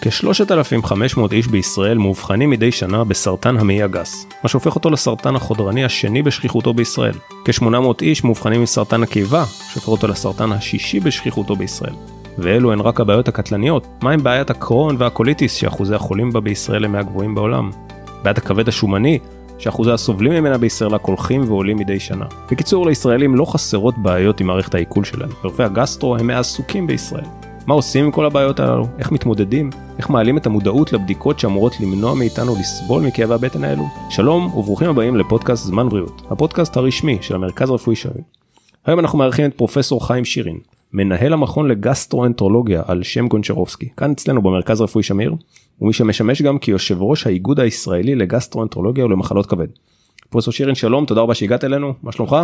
כ-3,500 איש בישראל מאובחנים מדי שנה בסרטן המעי הגס, מה שהופך אותו לסרטן החודרני השני בשכיחותו בישראל. כ-800 איש מאובחנים עם סרטן הקיבה, שהופך אותו לסרטן השישי בשכיחותו בישראל. ואלו הן רק הבעיות הקטלניות, מה עם בעיית הקרון והקוליטיס שאחוזי החולים בה בישראל הם מהגבוהים בעולם? בעיית הכבד השומני, שאחוזי הסובלים ממנה בישראל רק הולכים ועולים מדי שנה. בקיצור, לישראלים לא חסרות בעיות עם מערכת העיכול שלהם, ורופאי הגסטרו הם מעסוקים בישראל. מה עושים עם כל הבעיות הללו? איך מתמודדים? איך מעלים את המודעות לבדיקות שאמורות למנוע מאיתנו לסבול מכאבי הבטן האלו? שלום וברוכים הבאים לפודקאסט זמן בריאות, הפודקאסט הרשמי של המרכז הרפואי שווים. היום אנחנו מארחים את פרופסור חיים שירין, מנהל המכון לגסטרואנטרולוגיה על שם גונצ'רובסקי, כאן אצלנו במרכז הרפואי שמיר, ומי שמשמש גם כיושב ראש האיגוד הישראלי לגסטרואנטרולוגיה ולמחלות כבד. פרופסור שירין שלום, תודה רבה שהגעת אלינו, מה שלומך?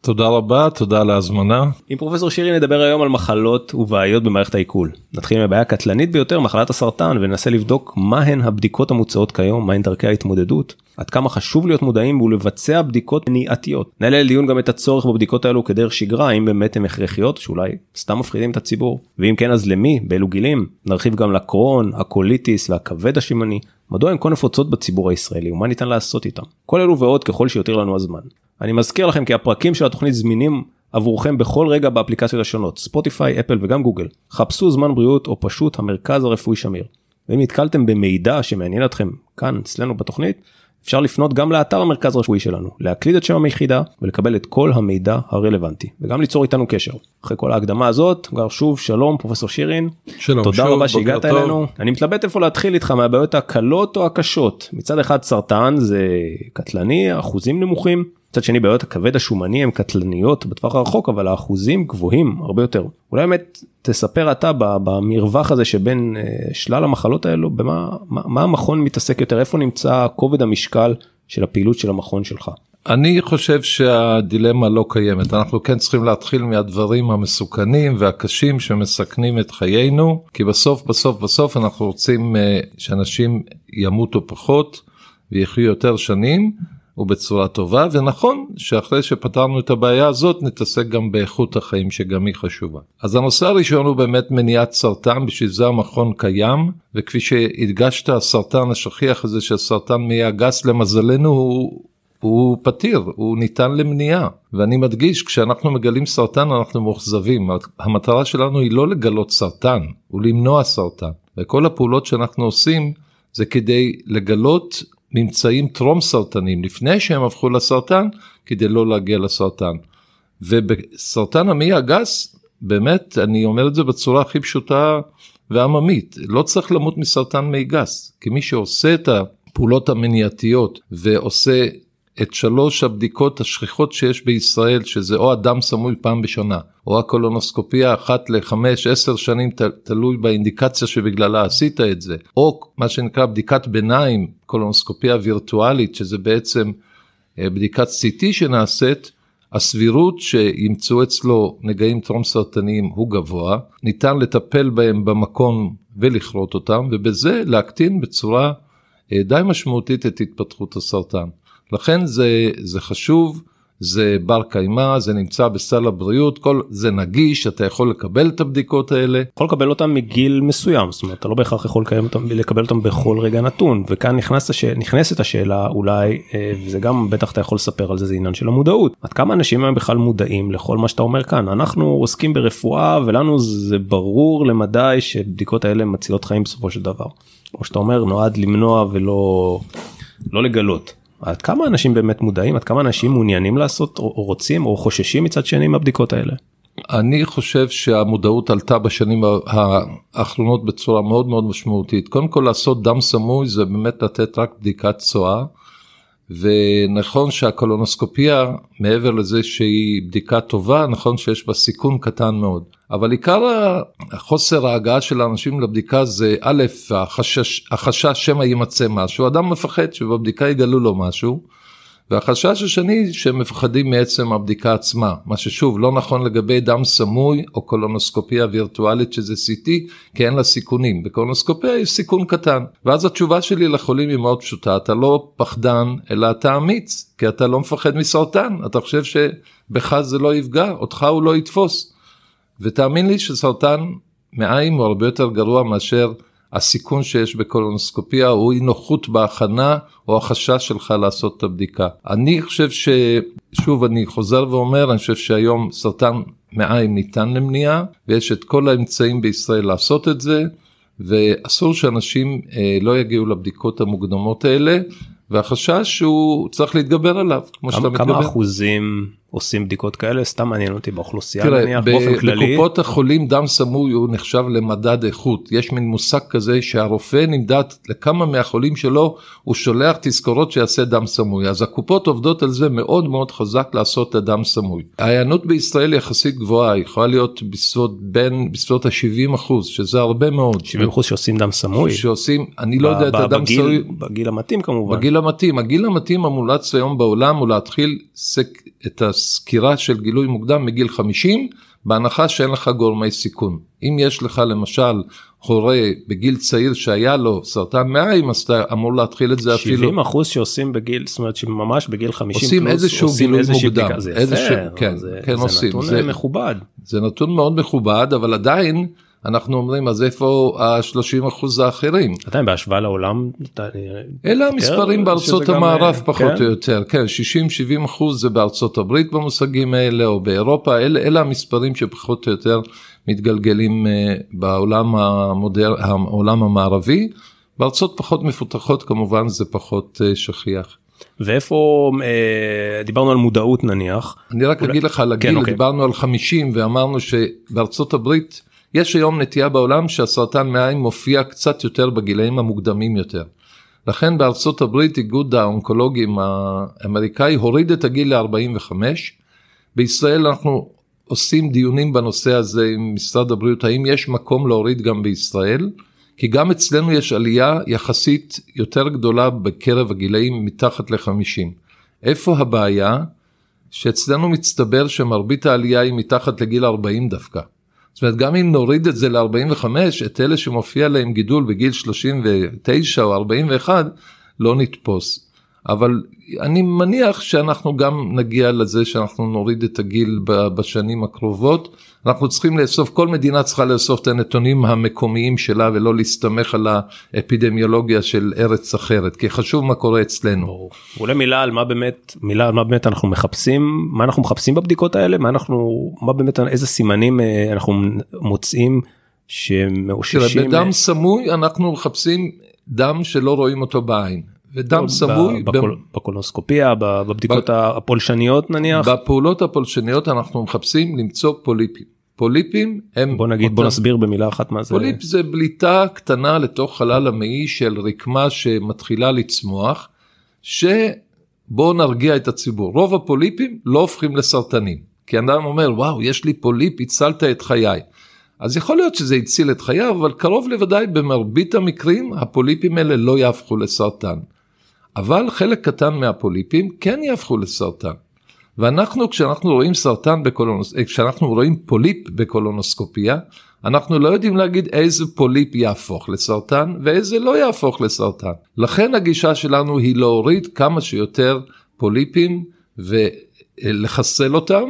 תודה רבה, תודה על ההזמנה. עם פרופסור שירי נדבר היום על מחלות ובעיות במערכת העיכול. נתחיל עם הבעיה הקטלנית ביותר, מחלת הסרטן, וננסה לבדוק מהן הבדיקות המוצעות כיום, מהן דרכי ההתמודדות, עד כמה חשוב להיות מודעים ולבצע בדיקות מניעתיות. נעלה לדיון גם את הצורך בבדיקות האלו כדרך שגרה, האם באמת הן הכרחיות, שאולי סתם מפחידים את הציבור, ואם כן אז למי, באילו גילים. נרחיב גם לקרוהן, הקוליטיס והכבד השמני, מדוע הן כה נפוצות בציבור הישראלי ומה ניתן לעשות איתם. כל אלו ועוד ככל שיותיר לנו הזמן. אני מזכיר לכם כי הפרקים של התוכנית זמינים עבורכם בכל רגע באפליקציות השונות, ספוטיפיי, אפל וגם גוגל. חפשו זמן בריאות או פשוט המרכז הרפואי שמיר. ואם נתקלתם במידע שמעניין אתכם כאן אצלנו בתוכנית, אפשר לפנות גם לאתר המרכז הרפואי שלנו, להקליד את שם היחידה ולקבל את כל המידע הרלוונטי, וגם ליצור איתנו קשר. אחרי כל ההקדמה הזאת, כבר שוב שלום פרופסור שירין. שלום תודה שוב, רבה שהגעת בוקר אלינו. טוב. אני מתלבט איפה להתחיל איתך מהבעיות הקלות או הקשות. מצד אחד סרטן זה קטלני, אחוזים נמוכים. מצד שני בעיות הכבד השומני הם קטלניות בטווח הרחוק אבל האחוזים גבוהים הרבה יותר. אולי באמת תספר אתה במרווח הזה שבין אה, שלל המחלות האלו במה מה, מה המכון מתעסק יותר איפה נמצא כובד המשקל של הפעילות של המכון שלך. אני חושב שהדילמה לא קיימת, אנחנו כן צריכים להתחיל מהדברים המסוכנים והקשים שמסכנים את חיינו, כי בסוף בסוף בסוף אנחנו רוצים אה, שאנשים ימותו פחות ויחיו יותר שנים. ובצורה טובה ונכון שאחרי שפתרנו את הבעיה הזאת נתעסק גם באיכות החיים שגם היא חשובה. אז הנושא הראשון הוא באמת מניעת סרטן בשביל זה המכון קיים וכפי שהדגשת הסרטן השכיח הזה של סרטן מעי הגס למזלנו הוא הוא פתיר, הוא ניתן למניעה. ואני מדגיש, כשאנחנו מגלים סרטן אנחנו מאוכזבים. המטרה שלנו היא לא לגלות סרטן, הוא למנוע סרטן. וכל הפעולות שאנחנו עושים זה כדי לגלות ממצאים טרום סרטנים לפני שהם הפכו לסרטן, כדי לא להגיע לסרטן. ובסרטן המעי הגס, באמת, אני אומר את זה בצורה הכי פשוטה ועממית, לא צריך למות מסרטן מעי גס, כי מי שעושה את הפעולות המניעתיות ועושה את שלוש הבדיקות השכיחות שיש בישראל, שזה או אדם סמוי פעם בשנה, או הקולונוסקופיה אחת לחמש, עשר שנים, תלוי באינדיקציה שבגללה עשית את זה, או מה שנקרא בדיקת ביניים, קולונוסקופיה וירטואלית, שזה בעצם אה, בדיקת CT שנעשית, הסבירות שימצאו אצלו נגעים טרום סרטניים הוא גבוה, ניתן לטפל בהם במקום ולכרות אותם, ובזה להקטין בצורה אה, די משמעותית את התפתחות הסרטן. לכן זה, זה חשוב, זה בר קיימא, זה נמצא בסל הבריאות, כל, זה נגיש, אתה יכול לקבל את הבדיקות האלה. יכול לקבל אותם מגיל מסוים זאת אומרת אתה לא בהכרח יכול לקיים אותם לקבל אותם בכל רגע נתון וכאן נכנס. נכנסת השאלה אולי אה, וזה גם בטח אתה יכול לספר על זה זה עניין של המודעות עד כמה אנשים היום בכלל מודעים לכל מה שאתה אומר כאן אנחנו עוסקים ברפואה ולנו זה ברור למדי שבדיקות האלה מצילות חיים בסופו של דבר. כמו שאתה אומר נועד למנוע ולא לא לגלות. עד כמה אנשים באמת מודעים עד כמה אנשים מעוניינים לעשות או רוצים או חוששים מצד שני מהבדיקות האלה. אני חושב שהמודעות עלתה בשנים האחרונות בצורה מאוד מאוד משמעותית. קודם כל לעשות דם סמוי זה באמת לתת רק בדיקת צואה. ונכון שהקולונוסקופיה מעבר לזה שהיא בדיקה טובה נכון שיש בה סיכון קטן מאוד. אבל עיקר החוסר ההגעה של האנשים לבדיקה זה א' החשש, החשש שמא יימצא משהו. אדם מפחד שבבדיקה יגלו לו משהו והחשש השני שהם מפחדים מעצם הבדיקה עצמה, מה ששוב לא נכון לגבי דם סמוי או קולונוסקופיה וירטואלית שזה CT, כי אין לה סיכונים, בקולונוסקופיה יש סיכון קטן. ואז התשובה שלי לחולים היא מאוד פשוטה, אתה לא פחדן אלא אתה אמיץ, כי אתה לא מפחד מסרטן, אתה חושב שבך זה לא יפגע, אותך הוא לא יתפוס. ותאמין לי שסרטן מעיים הוא הרבה יותר גרוע מאשר הסיכון שיש בקולונוסקופיה או אי נוחות בהכנה או החשש שלך לעשות את הבדיקה. אני חושב ששוב אני חוזר ואומר אני חושב שהיום סרטן מעיים ניתן למניעה ויש את כל האמצעים בישראל לעשות את זה ואסור שאנשים אה, לא יגיעו לבדיקות המוקדמות האלה והחשש הוא צריך להתגבר עליו כמו שאתה מתגבר. כמה אחוזים עושים בדיקות כאלה סתם מעניין אותי באוכלוסייה תראה, נניח באופן כללי. בקופות החולים דם סמוי הוא נחשב למדד איכות יש מין מושג כזה שהרופא נמדד לכמה מהחולים שלו הוא שולח תזכורות שיעשה דם סמוי אז הקופות עובדות על זה מאוד מאוד חזק לעשות את הדם סמוי. ההיענות בישראל יחסית גבוהה היא יכולה להיות בסביבות בין בסביבות ה-70 אחוז שזה הרבה מאוד. 70 אחוז שעושים דם סמוי. שעושים אני לא יודע את הדם סמוי. בגיל המתאים כמובן. בגיל המתאים הגיל המתאים המומלץ היום בעולם הוא להתחיל סק, את הסקירה של גילוי מוקדם מגיל 50 בהנחה שאין לך גורמי סיכון. אם יש לך למשל הורה בגיל צעיר שהיה לו סרטן מעיים אז אתה אמור להתחיל את זה 70 אפילו. 70 אחוז שעושים בגיל זאת אומרת שממש בגיל 50 עושים פלוס איזשהו עושים גילוי איזושהי מוקדם. בדיקה, זה איזשהו, כן, זה, כן זה עושים. נתון זה מכובד. זה נתון מאוד מכובד אבל עדיין אנחנו אומרים אז איפה ה-30 אחוז האחרים? עדיין בהשוואה לעולם? אלה המספרים בארצות המערב אה, פחות כן? או יותר, כן 60-70 אחוז זה בארצות הברית במושגים האלה או באירופה, אלה, אלה המספרים שפחות או יותר מתגלגלים אה, בעולם המודר, העולם המערבי, בארצות פחות מפותחות כמובן זה פחות אה, שכיח. ואיפה דיברנו על מודעות נניח. אני רק אגיד לך על הגיל, כן, אוקיי. דיברנו על 50 ואמרנו שבארצות הברית יש היום נטייה בעולם שהסרטן מעיים מופיע קצת יותר בגילאים המוקדמים יותר. לכן בארצות הברית איגוד האונקולוגים האמריקאי הוריד את הגיל ל-45. בישראל אנחנו עושים דיונים בנושא הזה עם משרד הבריאות האם יש מקום להוריד גם בישראל כי גם אצלנו יש עלייה יחסית יותר גדולה בקרב הגילאים מתחת ל-50. איפה הבעיה? שאצלנו מצטבר שמרבית העלייה היא מתחת לגיל 40 דווקא. זאת אומרת גם אם נוריד את זה ל-45 את אלה שמופיע להם גידול בגיל 39 או 41 לא נתפוס. אבל אני מניח שאנחנו גם נגיע לזה שאנחנו נוריד את הגיל בשנים הקרובות. אנחנו צריכים לאסוף, כל מדינה צריכה לאסוף את הנתונים המקומיים שלה ולא להסתמך על האפידמיולוגיה של ארץ אחרת, כי חשוב מה קורה אצלנו. אולי מילה על מה באמת, מילה על מה באמת אנחנו מחפשים, מה אנחנו מחפשים בבדיקות האלה, מה אנחנו, מה באמת, איזה סימנים אה, אנחנו מוצאים שמאוששים. בדם סמוי אנחנו מחפשים דם שלא רואים אותו בעין. ודם סמוי בקולונוסקופיה בבדיקות הפולשניות נניח בפעולות הפולשניות אנחנו מחפשים למצוא פוליפים פוליפים הם בוא נגיד בוא נסביר במילה אחת מה זה פוליפ זה בליטה קטנה לתוך חלל המעי של רקמה שמתחילה לצמוח שבוא נרגיע את הציבור רוב הפוליפים לא הופכים לסרטנים כי אדם אומר וואו יש לי פוליפ הצלת את חיי. אז יכול להיות שזה הציל את חייו אבל קרוב לוודאי במרבית המקרים הפוליפים האלה לא יהפכו לסרטן. אבל חלק קטן מהפוליפים כן יהפכו לסרטן. ואנחנו כשאנחנו רואים סרטן בקולונוס... אה, כשאנחנו רואים פוליפ בקולונוסקופיה, אנחנו לא יודעים להגיד איזה פוליפ יהפוך לסרטן ואיזה לא יהפוך לסרטן. לכן הגישה שלנו היא להוריד כמה שיותר פוליפים ולחסל אותם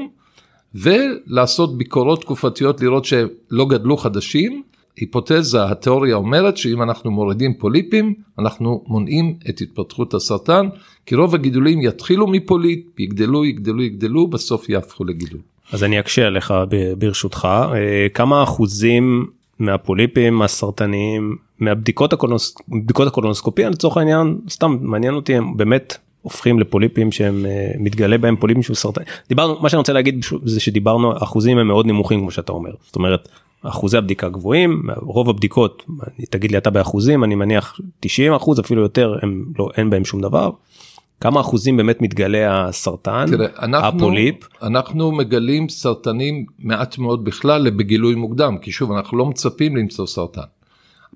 ולעשות ביקורות תקופתיות לראות שלא גדלו חדשים היפותזה, התיאוריה אומרת שאם אנחנו מורידים פוליפים, אנחנו מונעים את התפתחות הסרטן, כי רוב הגידולים יתחילו מפוליפ, יגדלו, יגדלו, יגדלו, בסוף יהפכו לגידול. אז אני אקשה עליך ברשותך, אה, כמה אחוזים מהפוליפים הסרטניים, מהבדיקות הקולונוס... הקולונוסקופיה לצורך העניין, סתם מעניין אותי, הם באמת הופכים לפוליפים שהם אה, מתגלה בהם פוליפים שהוא סרטן. דיברנו, מה שאני רוצה להגיד זה שדיברנו, אחוזים הם מאוד נמוכים כמו שאתה אומר, זאת אומרת אחוזי הבדיקה גבוהים רוב הבדיקות תגיד לי אתה באחוזים אני מניח 90 אחוז אפילו יותר הם לא אין בהם שום דבר. כמה אחוזים באמת מתגלה הסרטן תראה, אנחנו, הפוליפ אנחנו מגלים סרטנים מעט מאוד בכלל בגילוי מוקדם כי שוב אנחנו לא מצפים למצוא סרטן.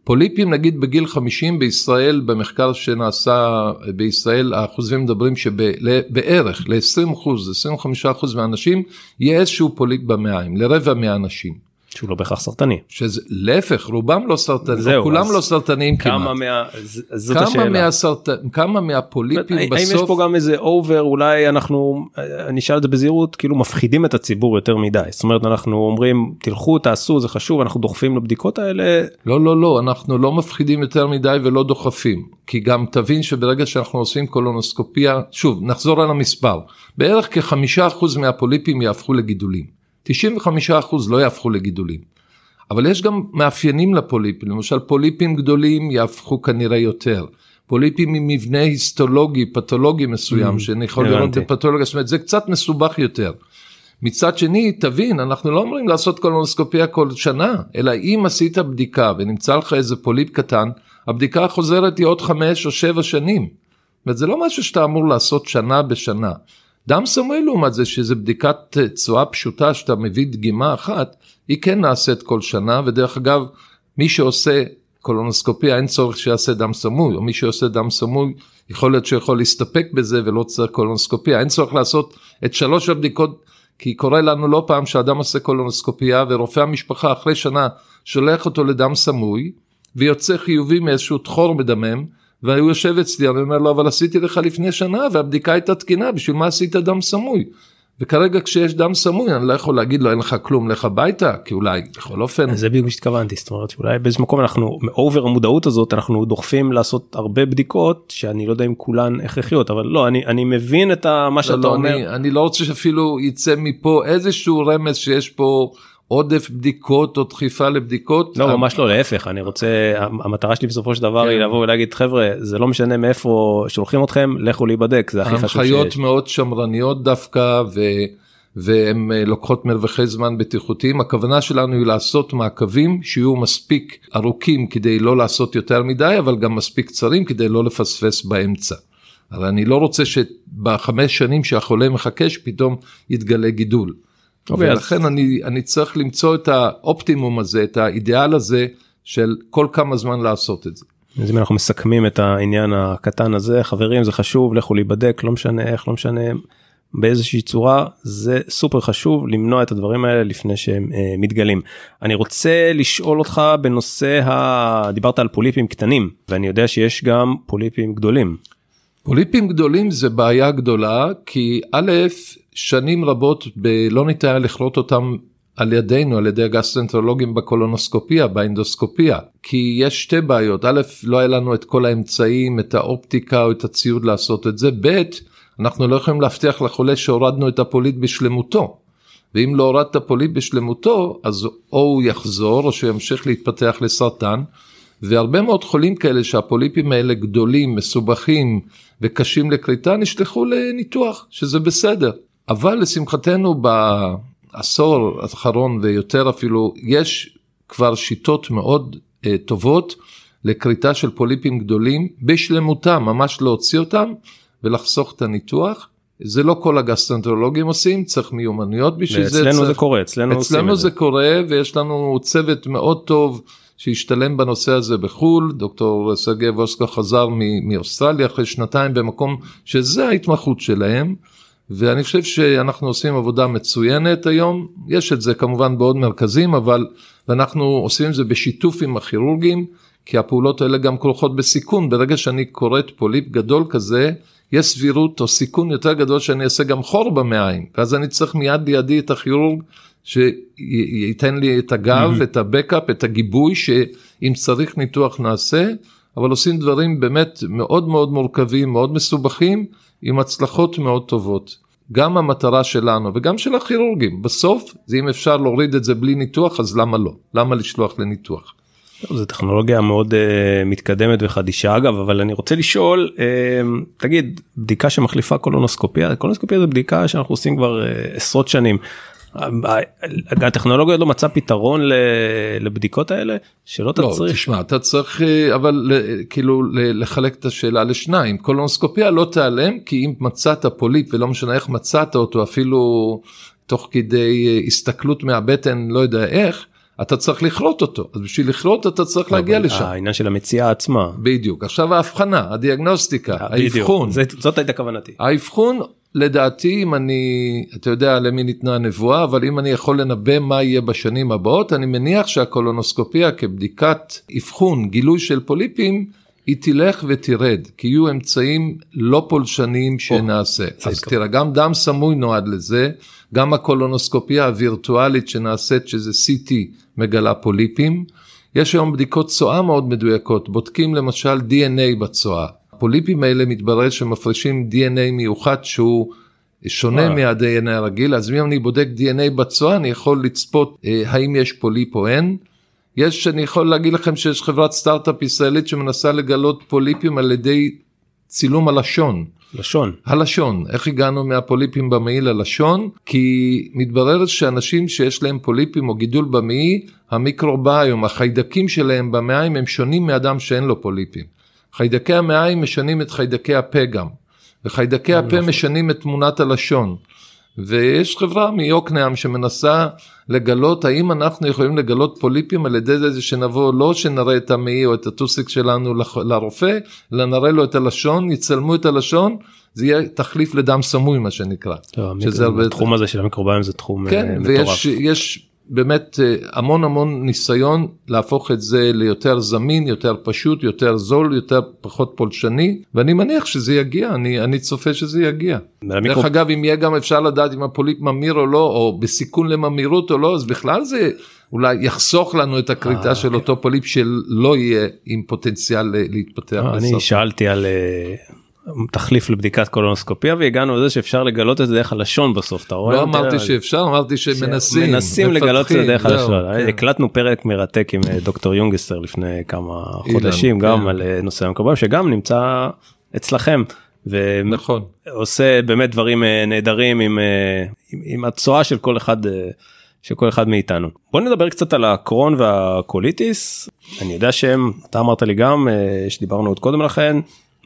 פוליפים נגיד בגיל 50 בישראל במחקר שנעשה בישראל האחוזים מדברים שבערך ל-20 אחוז 25 אחוז מהאנשים יהיה איזשהו פוליפ במעיים לרבע מהאנשים. שהוא לא בהכרח סרטני. שזה להפך רובם לא סרטנים, זהו, כולם לא סרטניים כמה כמעט. מה... ז- זאת כמה, השאלה. מהסרט... כמה מהפוליפים האם יש בסוף, פה גם איזה אובר אולי אנחנו אני אשאל את זה בזהירות כאילו מפחידים את הציבור יותר מדי זאת אומרת אנחנו אומרים תלכו תעשו זה חשוב אנחנו דוחפים לבדיקות האלה לא לא לא אנחנו לא מפחידים יותר מדי ולא דוחפים כי גם תבין שברגע שאנחנו עושים קולונוסקופיה שוב נחזור על המספר בערך כחמישה אחוז מהפוליפים יהפכו לגידולים 95 אחוז לא יהפכו לגידולים. אבל יש גם מאפיינים לפוליפים למשל פוליפים גדולים יהפכו כנראה יותר. פוליפים עם מבנה היסטולוגי פתולוגי מסוים Mm, שאני יכול לראות. בפתולוגיה זאת אומרת זה קצת מסובך יותר. מצד שני תבין אנחנו לא אומרים לעשות קולונוסקופיה כל שנה אלא אם עשית בדיקה ונמצא לך איזה פוליפ קטן הבדיקה החוזרת היא עוד חמש או שבע שנים. זאת אומרת, זה לא משהו שאתה אמור לעשות שנה בשנה. דם סמוי לעומת זה שזה בדיקת אה, צואה פשוטה שאתה מביא דגימה אחת היא כן נעשית כל שנה ודרך אגב מי שעושה קולונוסקופיה אין צורך שיעשה דם סמוי או מי שעושה דם סמוי יכול להיות שיכול להסתפק בזה ולא צריך קולונוסקופיה. אין צורך לעשות את שלוש הבדיקות כי קורה לנו לא פעם שאדם עושה קולונוסקופיה ורופא המשפחה אחרי שנה שולח אותו לדם סמוי ויוצא חיובי מאיזשהו תחור מדמם והוא יושב אצלי אני אומר לו אבל עשיתי לך לפני שנה והבדיקה הייתה תקינה בשביל מה עשית דם סמוי. וכרגע כשיש דם סמוי אני לא יכול להגיד לו אין לך כלום לך הביתה כי אולי בכל אופן זה בדיוק מה שהתכוונתי זאת אומרת שאולי באיזה מקום אנחנו מאובר המודעות הזאת אנחנו דוחפים לעשות הרבה בדיקות שאני לא יודע אם כולן הכרחיות אבל לא אני אני מבין את מה לא, שאתה לא, אומר. אני, אני לא רוצה שאפילו יצא מפה איזשהו רמז שיש פה עודף בדיקות או דחיפה לבדיקות. לא ממש לא להפך אני רוצה המטרה שלי בסופו של דבר היא כן. לבוא ולהגיד חבר'ה זה לא משנה מאיפה שולחים אתכם לכו להיבדק זה הכי חשוב הנחיות שיש. מאוד שמרניות דווקא ו... והן אה, לוקחות מרווחי זמן בטיחותיים הכוונה שלנו היא לעשות מעקבים שיהיו מספיק ארוכים כדי לא לעשות יותר מדי אבל גם מספיק קצרים כדי לא לפספס באמצע. אבל אני לא רוצה שבחמש שנים שהחולה מחכה שפתאום יתגלה גידול. אוקיי, אז- ולכן אני, אני צריך למצוא את האופטימום הזה את האידיאל הזה של כל כמה זמן לעשות את זה. אז אם אנחנו מסכמים את העניין הקטן הזה חברים זה חשוב לכו להיבדק לא משנה איך לא משנה באיזושהי צורה זה סופר חשוב למנוע את הדברים האלה לפני שהם אה, מתגלים. אני רוצה לשאול אותך בנושא ה... דיברת על פוליפים קטנים ואני יודע שיש גם פוליפים גדולים. פוליפים גדולים זה בעיה גדולה כי א' שנים רבות ב- לא ניתן היה לכרות אותם על ידינו על ידי הגסטרנטרולוגים בקולונוסקופיה באנדוסקופיה כי יש שתי בעיות א' לא היה לנו את כל האמצעים את האופטיקה או את הציוד לעשות את זה ב' אנחנו לא יכולים להבטיח לחולה שהורדנו את הפוליט בשלמותו. ואם לא הורדת פוליט בשלמותו אז או הוא יחזור או שהוא ימשיך להתפתח לסרטן והרבה מאוד חולים כאלה שהפוליפים האלה גדולים, מסובכים וקשים לכריתה נשלחו לניתוח, שזה בסדר. אבל לשמחתנו בעשור האחרון ויותר אפילו, יש כבר שיטות מאוד uh, טובות לכריתה של פוליפים גדולים בשלמותם, ממש להוציא אותם ולחסוך את הניתוח. זה לא כל הגסטרנטרולוגים עושים, צריך מיומנויות בשביל זה. אצלנו צריך... זה קורה אצלנו עושים אצלנו את זה קורה ויש לנו צוות מאוד טוב שהשתלם בנושא הזה בחו"ל, דוקטור סרגי ווסקה חזר מאוסטרליה אחרי שנתיים במקום שזה ההתמחות שלהם. ואני חושב שאנחנו עושים עבודה מצוינת היום, יש את זה כמובן בעוד מרכזים, אבל אנחנו עושים את זה בשיתוף עם הכירורגים, כי הפעולות האלה גם כרוכות בסיכון, ברגע שאני כורת פוליפ גדול כזה, יש סבירות או סיכון יותר גדול שאני אעשה גם חור במעיים, ואז אני צריך מיד לידי את הכירורג שייתן לי את הגב, mm-hmm. את הבקאפ, את הגיבוי, שאם צריך ניתוח נעשה, אבל עושים דברים באמת מאוד מאוד מורכבים, מאוד מסובכים, עם הצלחות מאוד טובות. גם המטרה שלנו וגם של הכירורגים, בסוף, זה אם אפשר להוריד את זה בלי ניתוח, אז למה לא? למה לשלוח לניתוח? זו טכנולוגיה מאוד uh, מתקדמת וחדישה אגב אבל אני רוצה לשאול uh, תגיד בדיקה שמחליפה קולונוסקופיה קולונוסקופיה זה בדיקה שאנחנו עושים כבר uh, עשרות שנים. הטכנולוגיה לא מצאה פתרון לבדיקות האלה שלא לא, תצריך. תשמע אתה צריך אבל כאילו לחלק את השאלה לשניים קולונוסקופיה לא תיעלם כי אם מצאת פוליפ ולא משנה איך מצאת אותו אפילו תוך כדי הסתכלות מהבטן לא יודע איך. אתה צריך לכרות אותו אז בשביל לכרות אתה צריך להגיע לשם. העניין של המציאה עצמה. בדיוק עכשיו ההבחנה הדיאגנוסטיקה האבחון זאת הייתה כוונתי. האבחון לדעתי אם אני, אתה יודע למי ניתנה הנבואה, אבל אם אני יכול לנבא מה יהיה בשנים הבאות, אני מניח שהקולונוסקופיה כבדיקת אבחון, גילוי של פוליפים, היא תלך ותרד, כי יהיו אמצעים לא פולשניים שנעשה. או, אז תראה, גם דם סמוי נועד לזה, גם הקולונוסקופיה הווירטואלית שנעשית, שזה CT, מגלה פוליפים. יש היום בדיקות צואה מאוד מדויקות, בודקים למשל DNA בצואה. הפוליפים האלה מתברר שמפרישים DNA מיוחד שהוא שונה מה-DNA הרגיל, אז אם אני בודק DNA בצואה אני יכול לצפות אה, האם יש פוליפ או אין. יש, אני יכול להגיד לכם שיש חברת סטארט-אפ ישראלית שמנסה לגלות פוליפים על ידי צילום הלשון. לשון. הלשון, איך הגענו מהפוליפים במעי ללשון? כי מתברר שאנשים שיש להם פוליפים או גידול במעי, המיקרוביום, החיידקים שלהם במעיים הם שונים מאדם שאין לו פוליפים. חיידקי המעיים משנים את חיידקי הפה גם, וחיידקי הפה נכון. משנים את תמונת הלשון. ויש חברה מיוקנעם שמנסה לגלות האם אנחנו יכולים לגלות פוליפים על ידי זה שנבוא לא שנראה את המעי או את הטוסיק שלנו לרופא אלא נראה לו את הלשון יצלמו את הלשון זה יהיה תחליף לדם סמוי מה שנקרא. טוב, שזה הרבה... התחום הזה של המיקרוביום זה תחום כן, מטורף. ויש באמת אה, המון המון ניסיון להפוך את זה ליותר זמין, יותר פשוט, יותר זול, יותר פחות פולשני, ואני מניח שזה יגיע, אני, אני צופה שזה יגיע. דרך מיקרו... אגב, אם יהיה גם אפשר לדעת אם הפוליפ ממאיר או לא, או בסיכון לממאירות או לא, אז בכלל זה אולי יחסוך לנו את הכריתה אה, של כן. אותו פוליפ שלא יהיה עם פוטנציאל להתפתח. אני שאלתי על תחליף לבדיקת קולונוסקופיה והגענו לזה שאפשר לגלות את זה דרך הלשון בסוף אתה רואה? לא אמרתי שאפשר אמרתי שמנסים מנסים לגלות את זה דרך הלשון כן. הקלטנו פרק מרתק עם אה, דוקטור יונגסטר לפני כמה חודשים גם כן. על אה, נושא המיקרוביום שגם נמצא אצלכם. נכון. ועושה באמת דברים אה, נהדרים עם, עם, עם הצואה של כל אחד של כל אחד מאיתנו. בוא נדבר קצת על הקרון והקוליטיס אני יודע שהם אתה אמרת לי גם שדיברנו עוד קודם לכן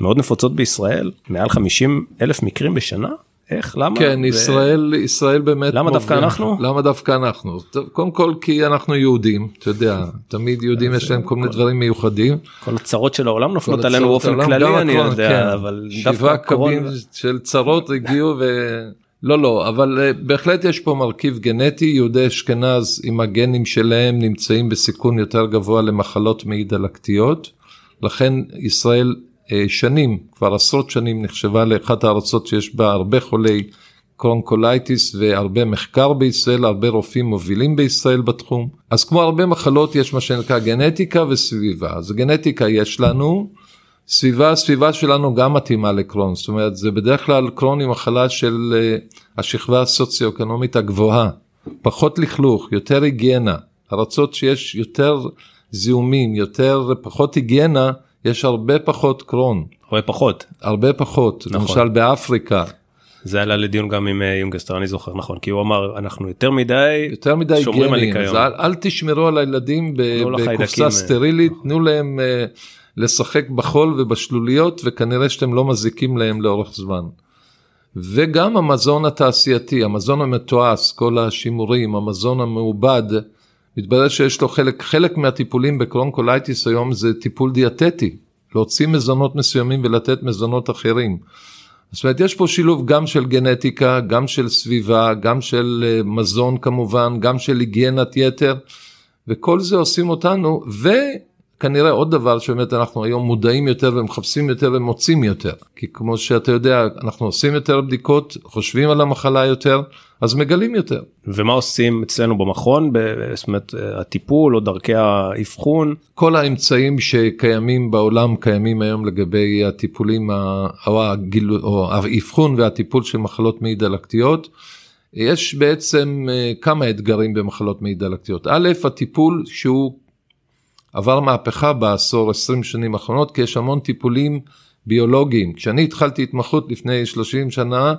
מאוד נפוצות בישראל מעל 50 אלף מקרים בשנה? איך? למה? כן ו... ישראל ישראל באמת למה דווקא אנחנו? למה דווקא אנחנו? טוב, קודם כל כי אנחנו יהודים אתה יודע תמיד יהודים יש להם כל מיני דברים מיוחדים. כל הצרות של העולם נופלות עלינו באופן כללי אני יודע כן. אבל תשעה קבים של צרות הגיעו ו... לא לא אבל uh, בהחלט יש פה מרכיב גנטי. יהודי אשכנז עם הגנים שלהם נמצאים בסיכון יותר גבוה למחלות מעי דלקתיות. לכן ישראל אה, שנים, כבר עשרות שנים נחשבה לאחת הארצות שיש בה הרבה חולי קרון קולייטיס והרבה מחקר בישראל, הרבה רופאים מובילים בישראל בתחום. אז כמו הרבה מחלות יש מה שנקרא גנטיקה וסביבה. אז גנטיקה יש לנו, סביבה, הסביבה שלנו גם מתאימה לקרון, זאת אומרת זה בדרך כלל קרון היא מחלה של אה, השכבה הסוציו-אקונומית הגבוהה, פחות לכלוך, יותר היגיינה, ארצות שיש יותר זיהומים, יותר, פחות היגיינה, יש הרבה פחות קרון. הרבה פחות. הרבה פחות, נכון. למשל באפריקה. זה עלה לדיון גם עם אה, יונגסטר אני זוכר נכון כי הוא אמר אנחנו יותר מדי יותר מדי שומרים גנים, על אל, אל תשמרו על הילדים בקופסה אה. סטרילית תנו להם uh, לשחק בחול ובשלוליות וכנראה שהם לא מזיקים להם לאורך זמן. וגם המזון התעשייתי המזון המתועש כל השימורים המזון המעובד מתברר שיש לו חלק, חלק מהטיפולים בקרון קולייטיס היום זה טיפול דיאטטי, להוציא מזונות מסוימים ולתת מזונות אחרים. זאת אומרת יש פה שילוב גם של גנטיקה, גם של סביבה, גם של אה, מזון כמובן, גם של היגיינת יתר, וכל זה עושים אותנו, ו... כנראה עוד דבר שבאמת אנחנו היום מודעים יותר ומחפשים יותר ומוצאים יותר כי כמו שאתה יודע אנחנו עושים יותר בדיקות חושבים על המחלה יותר אז מגלים יותר. ומה עושים אצלנו במכון זאת אומרת הטיפול או דרכי האבחון כל האמצעים שקיימים בעולם קיימים היום לגבי הטיפולים או האבחון והטיפול של מחלות מעי דלקתיות. יש בעצם אה, כמה אתגרים במחלות מעי דלקתיות. א', הטיפול שהוא עבר מהפכה בעשור 20 שנים האחרונות כי יש המון טיפולים ביולוגיים. כשאני התחלתי התמחות לפני 30 שנה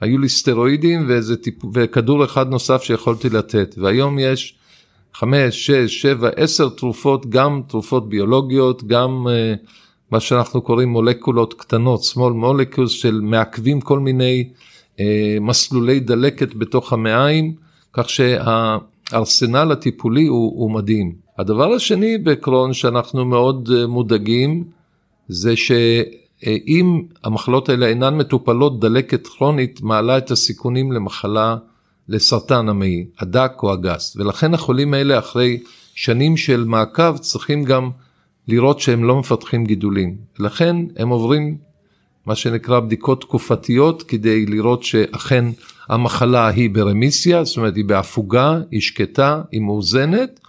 היו לי סטרואידים ואיזה טיפ... וכדור אחד נוסף שיכולתי לתת והיום יש 5, 6, 7, 10 תרופות גם תרופות ביולוגיות גם uh, מה שאנחנו קוראים מולקולות קטנות small molecules של מעכבים כל מיני uh, מסלולי דלקת בתוך המעיים כך שהארסנל הטיפולי הוא, הוא מדהים. הדבר השני בקרון שאנחנו מאוד אה, מודאגים זה אם המחלות האלה אינן מטופלות, דלקת כרונית מעלה את הסיכונים למחלה, לסרטן המעי, הדק או הגס, ולכן החולים האלה אחרי שנים של מעקב צריכים גם לראות שהם לא מפתחים גידולים. לכן הם עוברים מה שנקרא בדיקות תקופתיות כדי לראות שאכן המחלה היא ברמיסיה, זאת אומרת היא בהפוגה, היא שקטה, היא מאוזנת,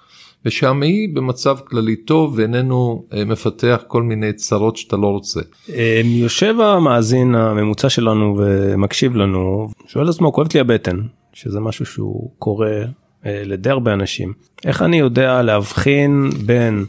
ושהמעי במצב כללי טוב ואיננו אה, מפתח כל מיני צרות שאתה לא רוצה. אה, יושב המאזין הממוצע שלנו ומקשיב לנו, שואל עצמו כואבת לי הבטן, שזה משהו שהוא קורה אה, לדי הרבה אנשים. איך אני יודע להבחין בין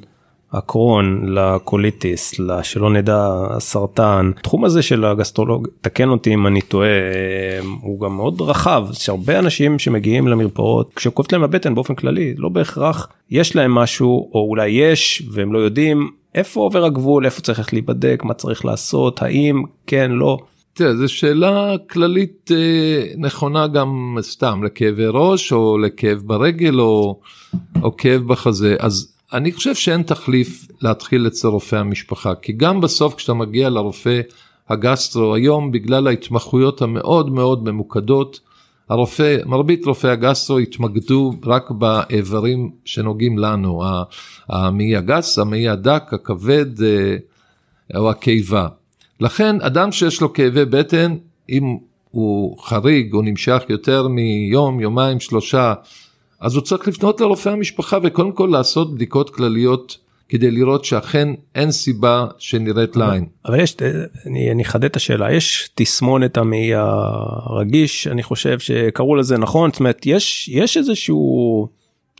הקרון לקוליטיס, שלא נדע הסרטן, התחום הזה של הגסטרולוג, תקן אותי אם אני טועה, אה, הוא גם מאוד רחב, יש הרבה אנשים שמגיעים למרפאות, כשכואבת להם הבטן באופן כללי, לא בהכרח יש להם משהו, או אולי יש והם לא יודעים איפה עובר הגבול, איפה צריך להיבדק, מה צריך לעשות, האם כן, לא. תראה, זו שאלה כללית אה, נכונה גם סתם לכאבי ראש או לכאב ברגל או, או כאב בחזה. אז אני חושב שאין תחליף להתחיל אצל רופא המשפחה, כי גם בסוף כשאתה מגיע לרופא הגסטרו היום, בגלל ההתמחויות המאוד מאוד ממוקדות, הרופא, מרבית רופאי הגסטרו התמקדו רק באיברים שנוגעים לנו, המעי הגס, המעי הדק, הכבד אה, או הקיבה. לכן אדם שיש לו כאבי בטן, אם הוא חריג או נמשך יותר מיום, יומיים, שלושה, אז הוא צריך לפנות לרופא המשפחה וקודם כל לעשות בדיקות כלליות כדי לראות שאכן אין סיבה שנראית לעין. אבל יש, אני אחדד את השאלה, יש תסמונת המעי הרגיש, אני חושב שקראו לזה נכון, זאת אומרת יש, יש איזשהו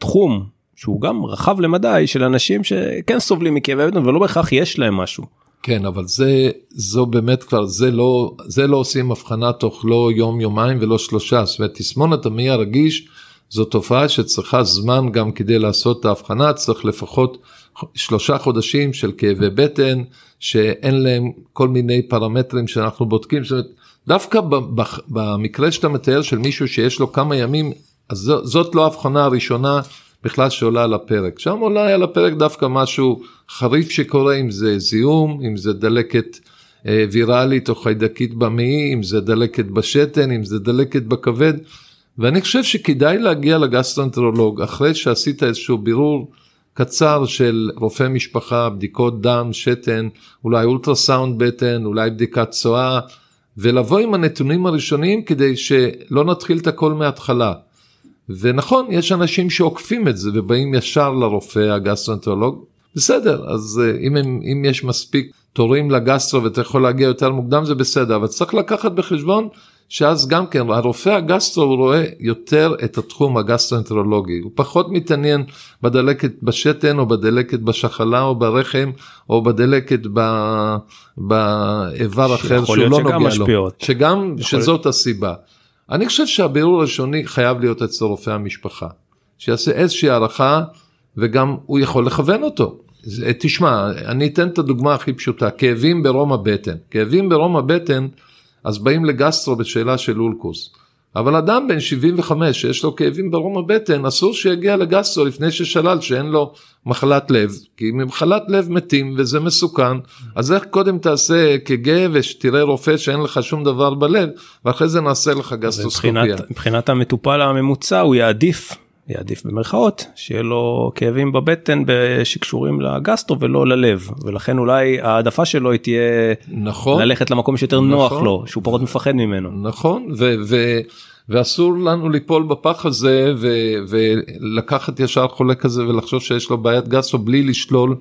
תחום שהוא גם רחב למדי של אנשים שכן סובלים מכאבי בטן ולא בהכרח יש להם משהו. כן אבל זה זו באמת כבר זה לא זה לא עושים הבחנה תוך לא יום יומיים ולא שלושה זאת אומרת תסמונת המעי הרגיש זו תופעה שצריכה זמן גם כדי לעשות את ההבחנה צריך לפחות שלושה חודשים של כאבי בטן שאין להם כל מיני פרמטרים שאנחנו בודקים זאת אומרת, דווקא במקרה שאתה מתאר של מישהו שיש לו כמה ימים אז זאת לא ההבחנה הראשונה בכלל שעולה על הפרק. שם עולה על הפרק דווקא משהו חריף שקורה, אם זה זיהום, אם זה דלקת אה, ויראלית או חיידקית במעי, אם זה דלקת בשתן, אם זה דלקת בכבד. ואני חושב שכדאי להגיע לגסטרואנטרולוג אחרי שעשית איזשהו בירור קצר של רופא משפחה, בדיקות דם, שתן, אולי אולטרסאונד בטן, אולי בדיקת צואה, ולבוא עם הנתונים הראשונים כדי שלא נתחיל את הכל מההתחלה. ונכון, יש אנשים שעוקפים את זה ובאים ישר לרופא הגסטרואנטרולוג, בסדר, אז אה, אם, הם, אם יש מספיק תורים לגסטרו ואתה יכול להגיע יותר מוקדם זה בסדר, אבל צריך לקחת בחשבון שאז גם כן הרופא הגסטרו רואה יותר את התחום הגסטרנטרולוגי, הוא פחות מתעניין בדלקת בשתן או בדלקת בשחלה או ברחם או בדלקת באיבר אחר שהוא לא נוגע לו, שגם שזאת הסיבה. אני חושב שהבירור הראשוני חייב להיות אצל רופא המשפחה, שיעשה איזושהי הערכה וגם הוא יכול לכוון אותו. תשמע, אני אתן את הדוגמה הכי פשוטה, כאבים ברום הבטן. כאבים ברום הבטן, אז באים לגסטרו בשאלה של אולקוס. אבל אדם בן 75 שיש לו כאבים ברום הבטן, אסור שיגיע לגסטרו לפני ששלל שאין לו מחלת לב, כי ממחלת לב מתים וזה מסוכן, אז איך קודם תעשה כגאה ושתראה רופא שאין לך שום דבר בלב, ואחרי זה נעשה לך גסטרוסקופיה. מבחינת, מבחינת המטופל הממוצע הוא יעדיף יעדיף במרכאות שיהיה לו כאבים בבטן שקשורים לגסטרו ולא ללב. ולכן אולי העדפה שלו היא תהיה נכון. ללכת למקום שיותר נכון, נוח לו שהוא פחות מפחד ממנו. נכון ו- ו- ואסור לנו ליפול בפח הזה ו- ולקחת ישר חולה כזה ולחשוב שיש לו בעיית גסטרו בלי לשלול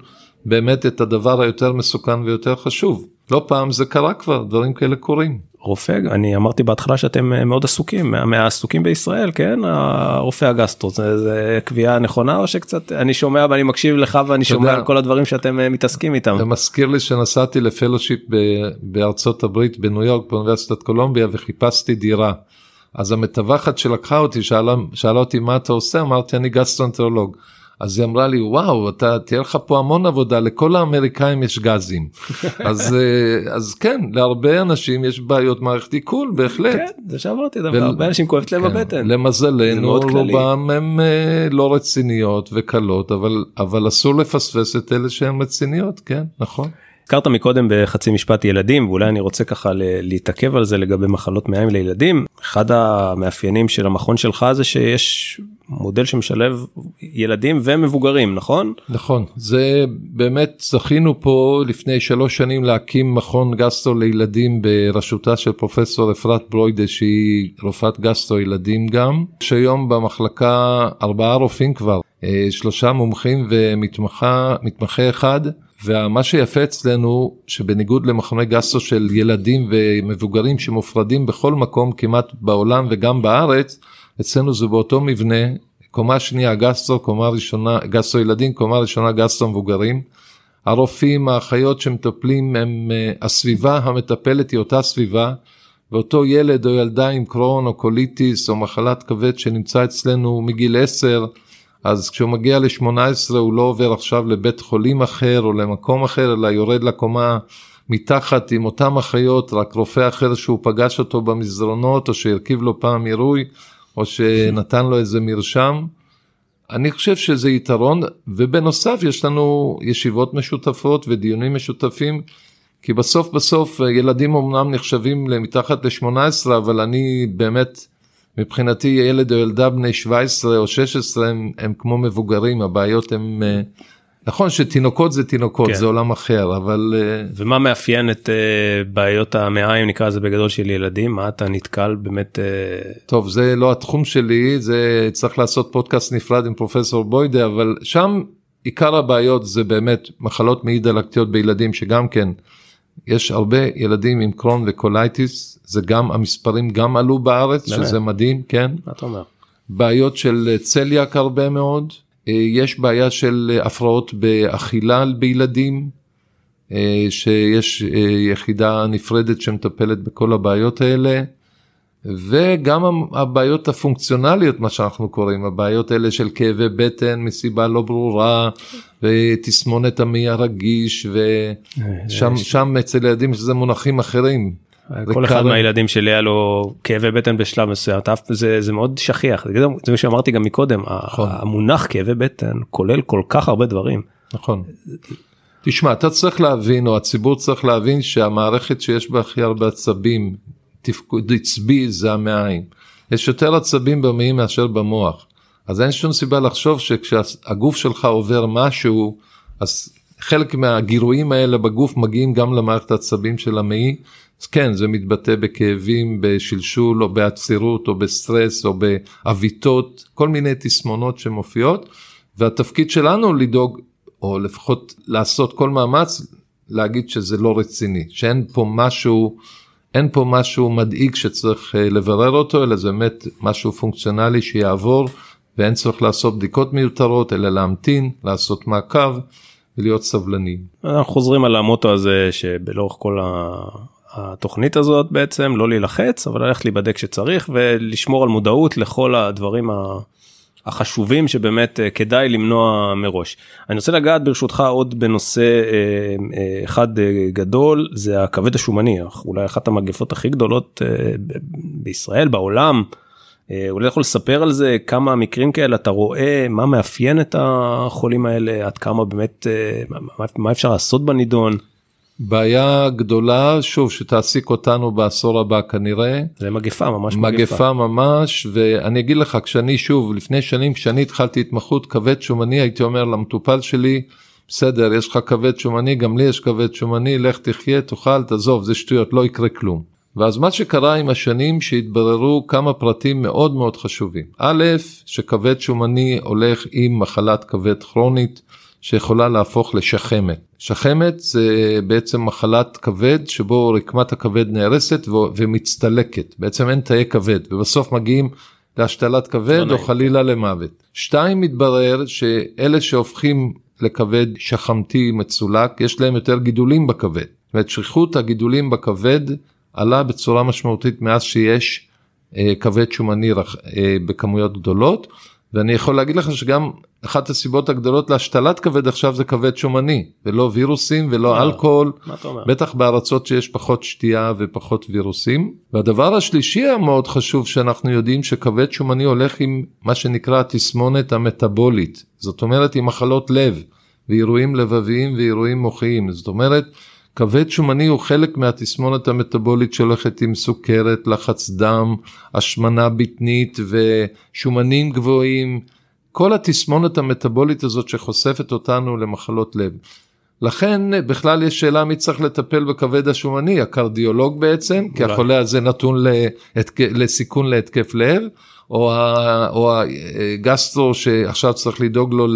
באמת את הדבר היותר מסוכן ויותר חשוב לא פעם זה קרה כבר דברים כאלה קורים. רופא אני אמרתי בהתחלה שאתם אה, מאוד עסוקים מהעסוקים בישראל כן הרופא הגסטרו זה, זה קביעה נכונה או שקצת אני שומע ואני מקשיב לך ואני שומע על כל הדברים שאתם אה, מתעסקים איתם. זה מזכיר לי שנסעתי לפלושיפ בארצות הברית בניו יורק באוניברסיטת קולומביה וחיפשתי דירה. אז המתווכת שלקחה אותי שאלה, שאלה אותי מה אתה עושה אמרתי אני גסטרואנטרולוג. אז היא אמרה לי וואו אתה תהיה לך פה המון עבודה לכל האמריקאים יש גזים אז אה, אז כן להרבה אנשים יש בעיות מערכת עיכול בהחלט. כן, זה שאמרתי דבר הרבה אנשים כואבת להם כן, בבטן. למזלנו רובם הם אה, לא רציניות וקלות אבל אבל אסור לפספס את אלה שהן רציניות כן נכון. הזכרת מקודם בחצי משפט ילדים ואולי אני רוצה ככה להתעכב על זה לגבי מחלות מעיים לילדים אחד המאפיינים של המכון שלך זה שיש מודל שמשלב ילדים ומבוגרים נכון? נכון. זה באמת זכינו פה לפני שלוש שנים להקים מכון גסטרו לילדים בראשותה של פרופסור אפרת ברוידה שהיא רופאת גסטרו ילדים גם שהיום במחלקה ארבעה רופאים כבר אה, שלושה מומחים ומתמחה אחד ומה שיפה אצלנו שבניגוד למכוני גסטרו של ילדים ומבוגרים שמופרדים בכל מקום כמעט בעולם וגם בארץ אצלנו זה באותו מבנה קומה שנייה גסטרו קומה ראשונה גסטרו ילדים קומה ראשונה גסטרו מבוגרים. הרופאים האחיות שמטפלים הם אה, הסביבה המטפלת היא אותה סביבה ואותו ילד או ילדה עם קרון או קוליטיס או מחלת כבד שנמצא אצלנו מגיל 10 אז כשהוא מגיע ל-18 הוא לא עובר עכשיו לבית חולים אחר או למקום אחר אלא יורד לקומה מתחת עם אותם אחיות רק רופא אחר שהוא פגש אותו במסדרונות או שהרכיב לו פעם עירוי או שנתן לו איזה מרשם. אני חושב שזה יתרון ובנוסף יש לנו ישיבות משותפות ודיונים משותפים כי בסוף בסוף ילדים אמנם נחשבים למתחת ל-18 אבל אני באמת מבחינתי ילד או ילדה בני 17 או 16 הם, הם כמו מבוגרים הבעיות הם אה, נכון שתינוקות זה תינוקות כן. זה עולם אחר אבל אה, ומה מאפיין את uh, בעיות המעיים נקרא לזה בגדול של ילדים מה אתה נתקל באמת uh... טוב זה לא התחום שלי זה צריך לעשות פודקאסט נפרד עם פרופסור בוידה אבל שם עיקר הבעיות זה באמת מחלות מעי דלקתיות בילדים שגם כן. יש הרבה ילדים עם קרון וקולייטיס זה גם המספרים גם עלו בארץ באמת? שזה מדהים כן. מה אתה אומר? בעיות של צליאק הרבה מאוד יש בעיה של הפרעות באכילה בילדים אה, שיש אה, יחידה נפרדת שמטפלת בכל הבעיות האלה. וגם הבעיות הפונקציונליות מה שאנחנו קוראים הבעיות האלה של כאבי בטן מסיבה לא ברורה ותסמונת המעי הרגיש ושם שם אצל ילדים שזה מונחים אחרים. כל אחד מהילדים שלי היה לו כאבי בטן בשלב מסוים זה זה מאוד שכיח זה מה שאמרתי גם מקודם נכון. המונח כאבי בטן כולל כל כך הרבה דברים. נכון. תשמע אתה צריך להבין או הציבור צריך להבין שהמערכת שיש בה הכי הרבה עצבים תפקוד עצבי זה המעיים. יש יותר עצבים במעיים מאשר במוח. אז אין שום סיבה לחשוב שכשהגוף שלך עובר משהו, אז חלק מהגירויים האלה בגוף מגיעים גם למערכת העצבים של המעי. אז כן, זה מתבטא בכאבים, בשלשול או בעצירות או בסטרס או בעוויתות, כל מיני תסמונות שמופיעות, והתפקיד שלנו לדאוג, או לפחות לעשות כל מאמץ, להגיד שזה לא רציני, שאין פה משהו אין פה משהו מדאיג שצריך אה, לברר אותו אלא זה באמת משהו פונקציונלי שיעבור ואין צורך לעשות בדיקות מיותרות אלא להמתין לעשות מעקב ולהיות סבלניים. אנחנו חוזרים על המוטו הזה שבלאורך כל התוכנית הזאת בעצם לא להילחץ אבל ללכת להיבדק שצריך ולשמור על מודעות לכל הדברים החשובים שבאמת אה, כדאי למנוע מראש. אני רוצה לגעת ברשותך עוד בנושא אה, אה, אחד גדול זה הכבד השומני אולי אחת המגפות הכי גדולות בישראל בעולם. אולי יכול לספר על זה כמה מקרים כאלה אתה רואה מה מאפיין את החולים האלה עד כמה באמת מה אפשר לעשות בנידון. בעיה גדולה שוב שתעסיק אותנו בעשור הבא כנראה. זה מגפה ממש מגפה. מגפה ממש ואני אגיד לך כשאני שוב לפני שנים כשאני התחלתי התמחות כבד שומני הייתי אומר למטופל שלי בסדר יש לך כבד שומני גם לי יש כבד שומני לך תחיה תאכל תעזוב זה שטויות לא יקרה כלום. ואז מה שקרה עם השנים שהתבררו כמה פרטים מאוד מאוד חשובים. א' שכבד שומני הולך עם מחלת כבד כרונית שיכולה להפוך לשחמת. שחמת זה בעצם מחלת כבד שבו רקמת הכבד נהרסת ומצטלקת, בעצם אין תאי כבד ובסוף מגיעים להשתלת כבד או חלילה למוות. שתיים מתברר שאלה שהופכים לכבד שחמתי מצולק יש להם יותר גידולים בכבד. זאת אומרת שכיחות הגידולים בכבד עלה בצורה משמעותית מאז שיש אה, כבד שומני רח, אה, בכמויות גדולות ואני יכול להגיד לך שגם אחת הסיבות הגדולות להשתלת כבד עכשיו זה כבד שומני ולא וירוסים ולא אה, אלכוהול בטח בארצות שיש פחות שתייה ופחות וירוסים. והדבר השלישי המאוד חשוב שאנחנו יודעים שכבד שומני הולך עם מה שנקרא התסמונת המטבולית זאת אומרת עם מחלות לב ואירועים לבביים ואירועים מוחיים. זאת אומרת כבד שומני הוא חלק מהתסמונת המטבולית שהולכת עם סוכרת, לחץ דם, השמנה בטנית ושומנים גבוהים, כל התסמונת המטבולית הזאת שחושפת אותנו למחלות לב. לכן בכלל יש שאלה מי צריך לטפל בכבד השומני, הקרדיולוג בעצם, כי החולה הזה נתון לסיכון להתקף לב, או הגסטרו שעכשיו צריך לדאוג לו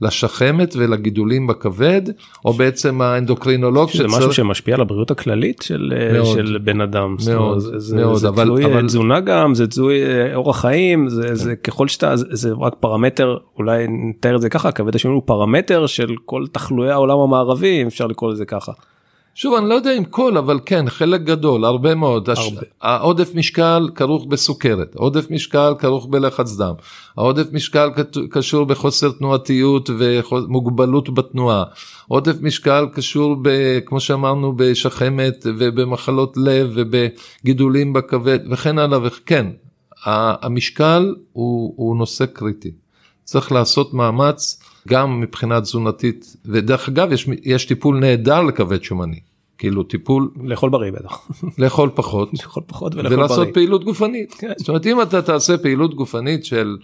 לשחמת ולגידולים בכבד, או בעצם האנדוקרינולוג שצריך... זה משהו שמשפיע על הבריאות הכללית של, מאוד, של בן אדם. מאוד, זה, זה, מאוד. זה אבל, תלוי אבל... תזונה גם, זה תלוי אה, אורח חיים, זה, זה ככל שאתה, זה, זה רק פרמטר, אולי נתאר את זה ככה, הכבד השני הוא פרמטר של כל תחלואי העולם המערבי, אם אפשר לקרוא לזה ככה. שוב אני לא יודע אם כל אבל כן חלק גדול הרבה מאוד. הרבה. הש... העודף משקל כרוך בסוכרת עודף משקל כרוך בלחץ דם העודף משקל קשור בחוסר תנועתיות ומוגבלות בתנועה עודף משקל קשור ב, כמו שאמרנו בשחמת ובמחלות לב ובגידולים בכבד וכן הלאה וכן המשקל הוא, הוא נושא קריטי. צריך לעשות מאמץ גם מבחינה תזונתית ודרך אגב יש, יש טיפול נהדר לכבד שומני. כאילו טיפול לאכול בריא בטח לאכול פחות לאכול פחות ולאכול ולעשות בריא. פעילות גופנית כן. זאת אומרת אם אתה תעשה פעילות גופנית של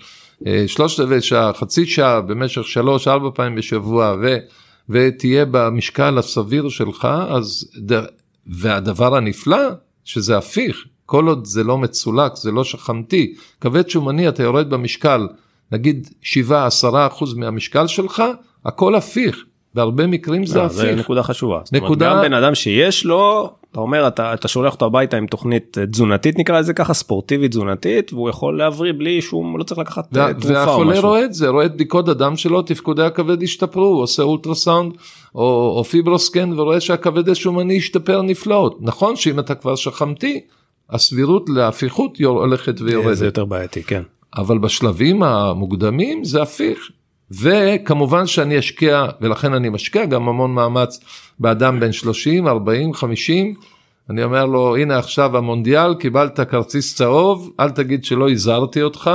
אה, שלושת רבעי שעה חצי שעה במשך שלוש ארבע פעמים בשבוע ו, ותהיה במשקל הסביר שלך אז ד, והדבר הנפלא שזה הפיך כל עוד זה לא מצולק זה לא שכמתי כבד שומני אתה יורד במשקל נגיד 7-10 אחוז מהמשקל שלך, הכל הפיך. בהרבה מקרים זה הפיך. זה נקודה חשובה. נקודה... גם בן אדם שיש לו, אתה אומר, אתה, אתה שולח אותו הביתה עם תוכנית תזונתית נקרא לזה ככה, ספורטיבית תזונתית, והוא יכול להבריא בלי שהוא לא צריך לקחת וה, תרופה או משהו. והחולה רואה את זה, רואה את בדיקות הדם שלו, תפקודי הכבד השתפרו, הוא עושה אולטרסאונד או, או פיברוסקן ורואה שהכבד השומני השתפר נפלאות. נכון שאם אתה כבר שכמתי, הסבירות להפיכות הולכת ויורדת. זה יותר בעייתי, כן. אבל בשלבים המוקדמים זה הפיך. וכמובן שאני אשקיע, ולכן אני משקיע גם המון מאמץ באדם בן 30, 40, 50. אני אומר לו, הנה עכשיו המונדיאל, קיבלת כרטיס צהוב, אל תגיד שלא הזהרתי אותך.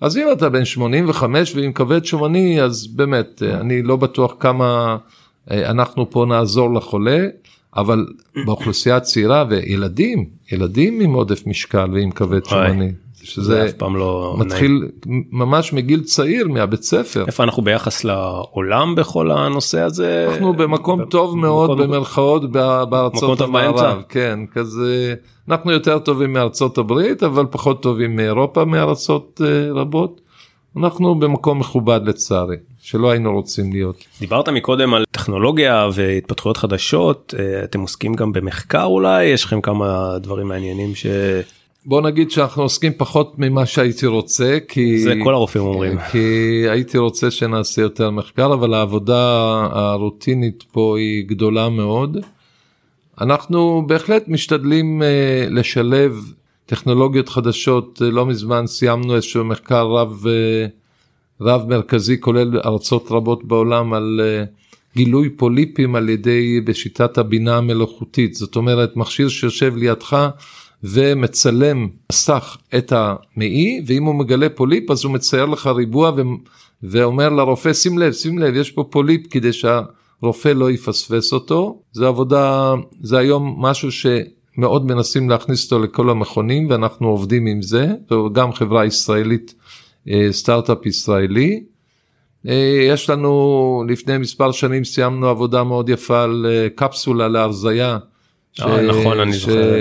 אז אם אתה בן 85 ועם כבד שומני, אז באמת, אני לא בטוח כמה אה, אנחנו פה נעזור לחולה, אבל באוכלוסייה הצעירה וילדים, ילדים עם עודף משקל ועם כבד שומני. שזה אף פעם לא מתחיל נעים. ממש מגיל צעיר מהבית ספר. איפה אנחנו ביחס לעולם בכל הנושא הזה? אנחנו במקום טוב מאוד במרכאות בארצות המערב, כן, כזה, אנחנו יותר טובים מארצות הברית אבל פחות טובים מאירופה מארצות uh, רבות. אנחנו במקום מכובד לצערי שלא היינו רוצים להיות. דיברת מקודם על טכנולוגיה והתפתחויות חדשות אה, אתם עוסקים גם במחקר אולי יש לכם כמה דברים מעניינים ש... בוא נגיד שאנחנו עוסקים פחות ממה שהייתי רוצה כי זה כל הרופאים אומרים כי הייתי רוצה שנעשה יותר מחקר אבל העבודה הרוטינית פה היא גדולה מאוד. אנחנו בהחלט משתדלים uh, לשלב טכנולוגיות חדשות uh, לא מזמן סיימנו איזשהו מחקר רב uh, רב מרכזי כולל ארצות רבות בעולם על גילוי פוליפים על ידי בשיטת הבינה המלאכותית זאת אומרת מכשיר שיושב לידך. ומצלם מסך את המעי ואם הוא מגלה פוליפ אז הוא מצייר לך ריבוע ו... ואומר לרופא שים לב שים לב יש פה פוליפ כדי שהרופא לא יפספס אותו. זה עבודה זה היום משהו שמאוד מנסים להכניס אותו לכל המכונים ואנחנו עובדים עם זה. וגם חברה ישראלית אה, סטארט-אפ ישראלי. אה, יש לנו לפני מספר שנים סיימנו עבודה מאוד יפה על אה, קפסולה להרזייה ש... אה, נכון, אני זוכר.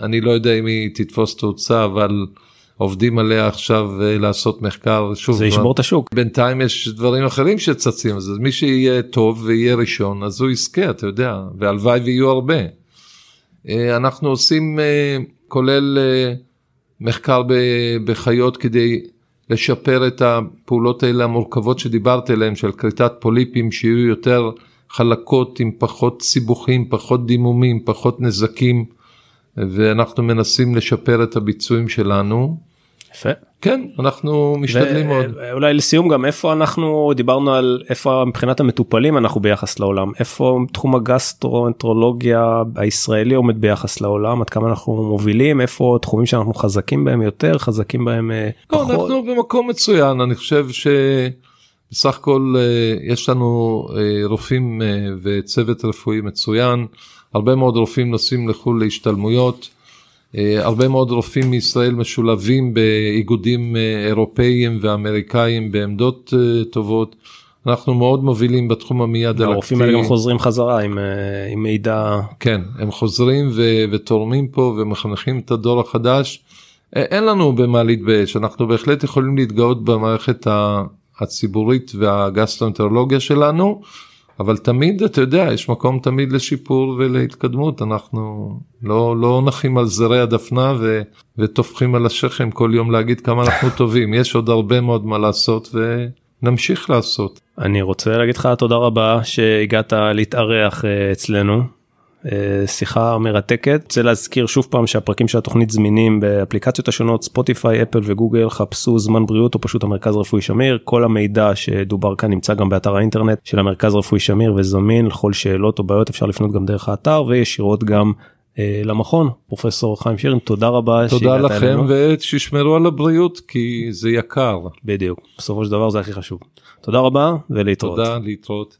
אני לא יודע אם היא תתפוס תאוצה, אבל עובדים עליה עכשיו אה, לעשות מחקר. שוב, זה ישבור את השוק. בינתיים יש דברים אחרים שצצים, אז מי שיהיה טוב ויהיה ראשון, אז הוא יזכה, אתה יודע, והלוואי ויהיו הרבה. אה, אנחנו עושים, כולל מחקר בחיות כדי לשפר את הפעולות האלה המורכבות שדיברת עליהן, של כריתת פוליפים שיהיו יותר חלקות עם פחות סיבוכים, פחות דימומים, פחות נזקים, ואנחנו מנסים לשפר את הביצועים שלנו. יפה. כן, אנחנו משתדלים מאוד. אולי לסיום גם איפה אנחנו דיברנו על איפה מבחינת המטופלים אנחנו ביחס לעולם, איפה תחום הגסטרואנטרולוגיה הישראלי עומד ביחס לעולם, עד כמה אנחנו מובילים, איפה תחומים שאנחנו חזקים בהם יותר, חזקים בהם לא, פחות. אנחנו במקום מצוין, אני חושב ש... בסך הכל יש לנו רופאים וצוות רפואי מצוין, הרבה מאוד רופאים נוסעים לחו"ל להשתלמויות. הרבה מאוד רופאים מישראל משולבים באיגודים אירופאיים ואמריקאים בעמדות טובות. אנחנו מאוד מובילים בתחום המיד אלקטיבי. הרופאים האלה גם חוזרים חזרה עם, עם מידע. כן, הם חוזרים ו- ותורמים פה ומחנכים את הדור החדש. אין לנו במה להתבייש, אנחנו בהחלט יכולים להתגאות במערכת הציבורית והגסטרונטרולוגיה שלנו, אבל תמיד, אתה יודע, יש מקום תמיד לשיפור ולהתקדמות, אנחנו לא, לא נחים על זרי הדפנה ו, וטופחים על השכם כל יום להגיד כמה אנחנו טובים, יש עוד הרבה מאוד מה לעשות ונמשיך לעשות. אני רוצה להגיד לך תודה רבה שהגעת להתארח אה, אצלנו. אה, שיחה מרתקת. רוצה להזכיר שוב פעם שהפרקים של התוכנית זמינים באפליקציות השונות ספוטיפיי אפל וגוגל חפשו זמן בריאות או פשוט המרכז רפואי שמיר כל המידע שדובר כאן נמצא גם באתר האינטרנט של המרכז רפואי שמיר וזמין לכל שאלות או בעיות אפשר לפנות גם דרך האתר וישירות גם אה, למכון פרופסור חיים שירין תודה רבה תודה לכם אלינו. ושתשמרו על הבריאות כי זה יקר בדיוק בסופו של דבר זה הכי חשוב תודה רבה ולהתראות. תודה להתראות.